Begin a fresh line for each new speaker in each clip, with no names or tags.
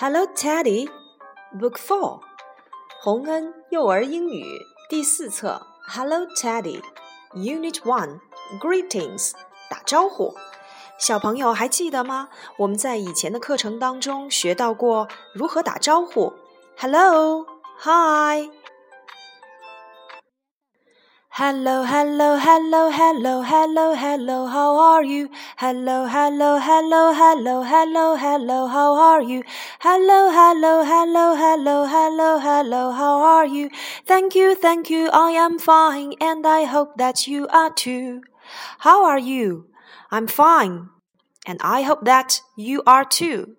Hello, Teddy. Book Four，洪恩幼儿英语第四册。Hello, Teddy. Unit One, Greetings，打招呼。小朋友还记得吗？我们在以前的课程当中学到过如何打招呼。Hello, Hi. Hello, hello, hello, hello, hello, hello, how are you? Hello, hello, hello, hello, hello, hello, how are you? Hello, hello, hello, hello, hello, hello, how are you? Thank you, thank you, I am fine, and I hope that you are too. How are you? I'm fine, and I hope that you are too.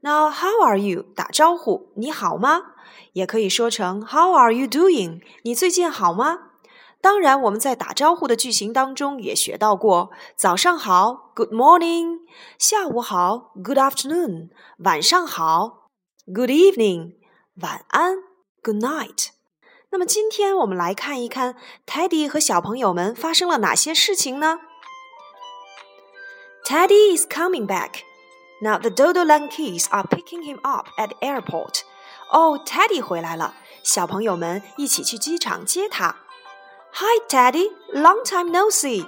Now, how are you? 打招呼，你好吗？也可以说成 How are you doing？你最近好吗？当然，我们在打招呼的句型当中也学到过早上好 Good morning，下午好 Good afternoon，晚上好 Good evening，晚安 Good night。那么今天我们来看一看 Teddy 和小朋友们发生了哪些事情呢？Teddy is coming back. Now the Dodo Dodolankeys are picking him up at the airport. 哦、oh,，Teddy 回来了，小朋友们一起去机场接他。Hi Teddy, long time no see.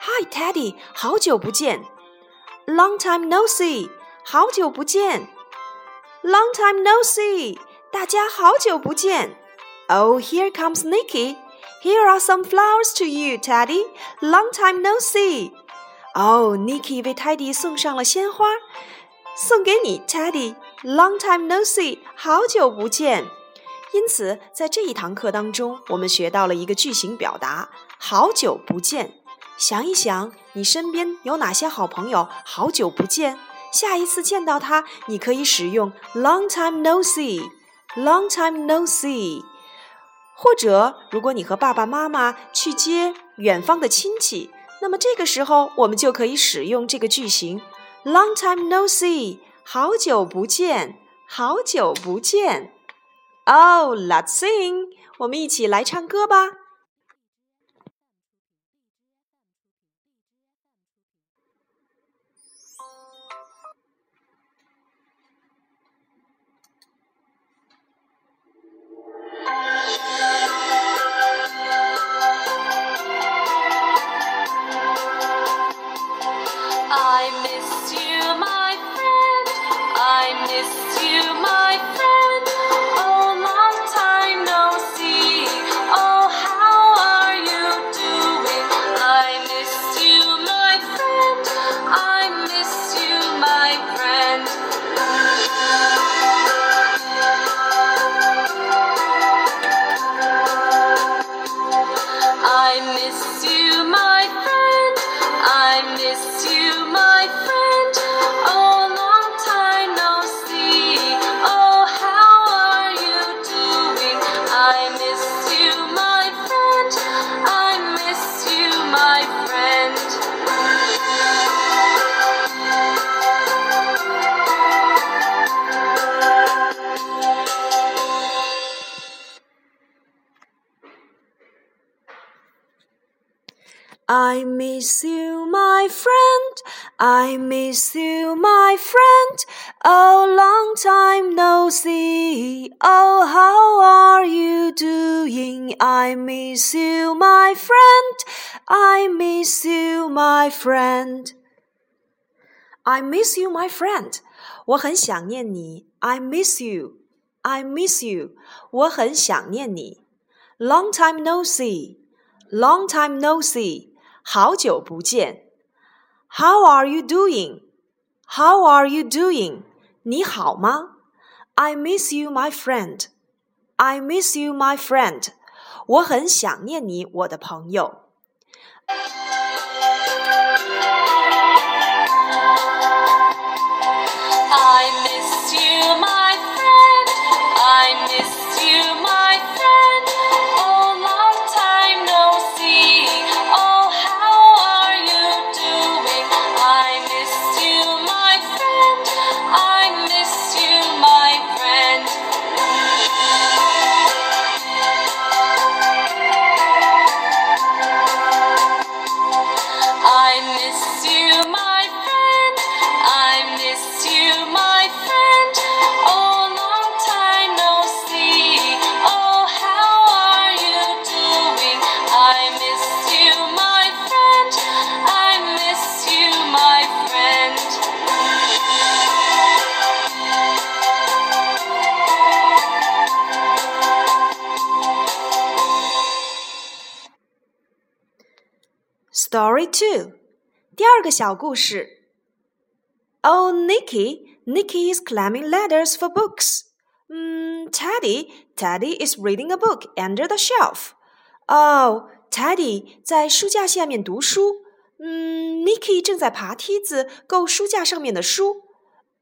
Hi Teddy，好久不见。Long time no see，好久不见。Long time no see，大家好久不见。Oh, here comes Nicky. Here are some flowers to you, Teddy. Long time no see. 哦，Nicky 为 Teddy 送上了鲜花，送给你，Teddy。Long time no see，好久不见。因此，在这一堂课当中，我们学到了一个句型表达“好久不见”。想一想，你身边有哪些好朋友？好久不见，下一次见到他，你可以使用 “long time no see”，“long time no see”。或者，如果你和爸爸妈妈去接远方的亲戚，那么这个时候我们就可以使用这个句型 “long time no see”。好久不见，好久不见。Oh, let's sing！我们一起来唱歌吧。I miss you, my friend. I miss you, my friend. Oh, long time no see. Oh, how are you doing? I miss you, my friend. I miss you, my friend. I miss you, my friend. 我很想念你。I miss you. I miss you. 我很想念你。Long time no see. Long time no see. 好久不见。How are you doing? How are you doing? 你好吗？I miss you, my friend. I miss you, my friend. 我很想念你，我的朋友。 Story two，第二个小故事。Oh, Nicky, Nicky is climbing ladders for books. Hmm, Teddy, Teddy is reading a book under the shelf. Oh, Teddy 在书架下面读书。嗯，Nicky 正在爬梯子够书架上面的书。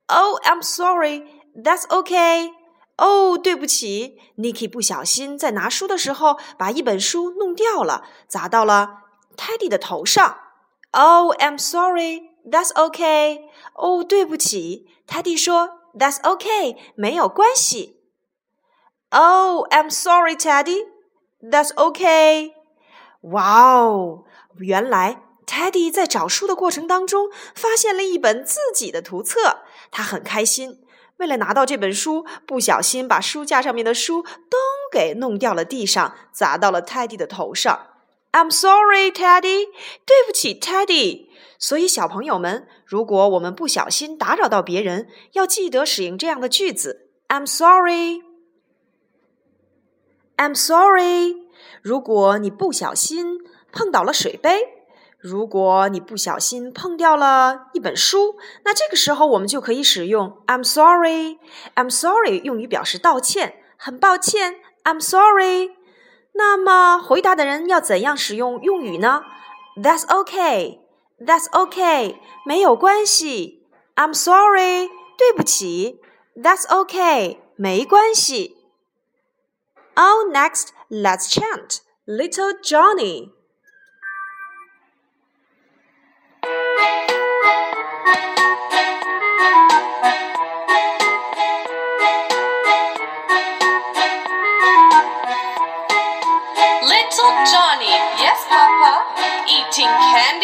Oh, I'm sorry. That's okay. 哦，对不起，Nicky 不小心在拿书的时候把一本书弄掉了，砸到了 teddy 的头上。Oh i'm sorry. That's ok 哦对不起。Teddy 说 that's ok 没有关系。Oh i'm sorry teddy. That's ok 哇哦原来 teddy 在找书的过程当中发现了一本自己的图册他很开心。为了拿到这本书不小心把书架上面的书都给弄掉了地上砸到了 teddy 的头上。I'm sorry, Teddy。对不起，Teddy。所以，小朋友们，如果我们不小心打扰到别人，要记得使用这样的句子：I'm sorry。I'm sorry。如果你不小心碰倒了水杯。如果你不小心碰掉了一本书，那这个时候我们就可以使用 "I'm sorry". "I'm sorry" 用于表示道歉，很抱歉。"I'm sorry". 那么回答的人要怎样使用用语呢？"That's okay." "That's okay." 没有关系。"I'm sorry." 对不起。"That's okay." 没关系。Oh, next, let's chant "Little Johnny."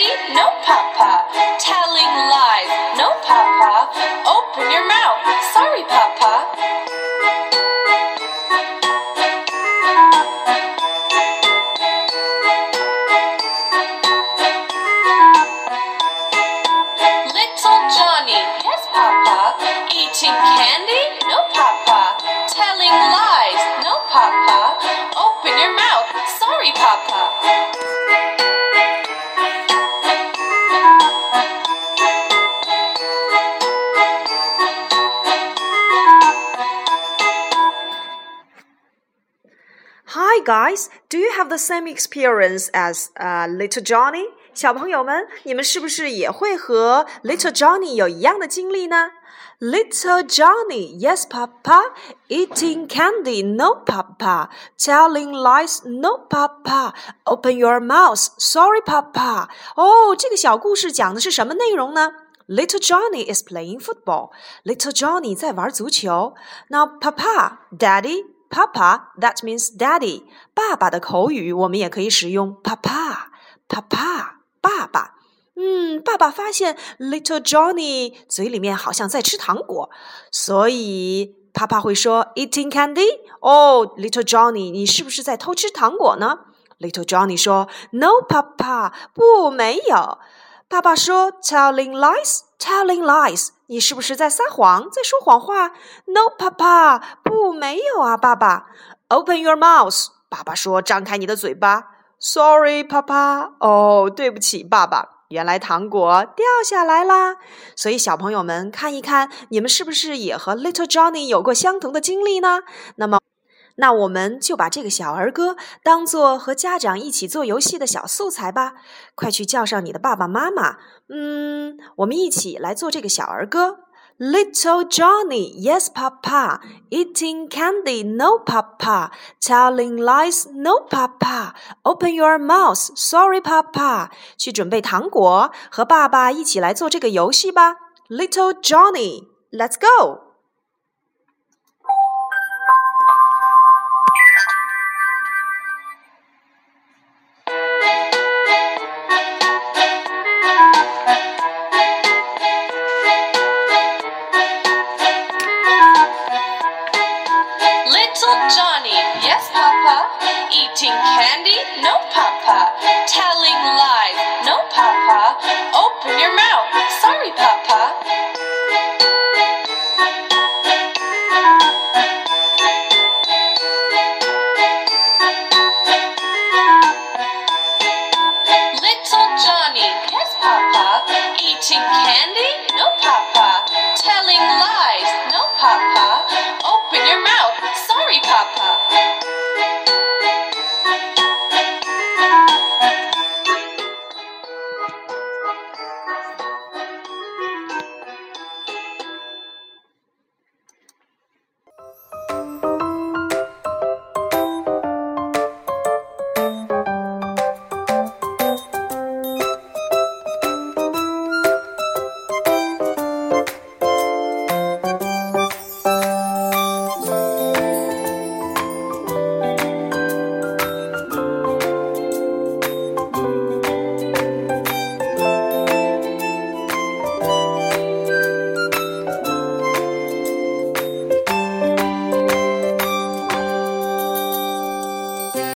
No, Papa.
guys, do you have the same experience as uh, Little Johnny? 小朋友们，你们是不是也会和 Little Johnny 有一样的经历呢？Little Johnny, yes, Papa. Eating candy, no, Papa. Telling lies, no, Papa. Open your mouth, sorry, Papa. 哦，这个小故事讲的是什么内容呢？Little Johnny is playing football. Little Johnny 在玩足球。Now, Papa, Daddy. Papa that means daddy，爸爸的口语我们也可以使用 papa，papa 爸爸。嗯，爸爸发现 Little Johnny 嘴里面好像在吃糖果，所以 Papa 会说 Eating candy？哦，Little Johnny，你是不是在偷吃糖果呢？Little Johnny 说 No，Papa，不，没有。爸爸说 Telling lies，telling lies。 你是不是在撒谎，在说谎话？No, Papa，不，没有啊，爸爸。Open your mouth，爸爸说，张开你的嘴巴。Sorry, Papa，哦，对不起，爸爸。原来糖果掉下来啦。所以小朋友们看一看，你们是不是也和 Little Johnny 有过相同的经历呢？那么。那我们就把这个小儿歌当做和家长一起做游戏的小素材吧。快去叫上你的爸爸妈妈，嗯，我们一起来做这个小儿歌。Little Johnny, yes, Papa. Eating candy, no, Papa. Telling lies, no, Papa. Open your mouth, sorry, Papa. 去准备糖果，和爸爸一起来做这个游戏吧。Little Johnny, let's go.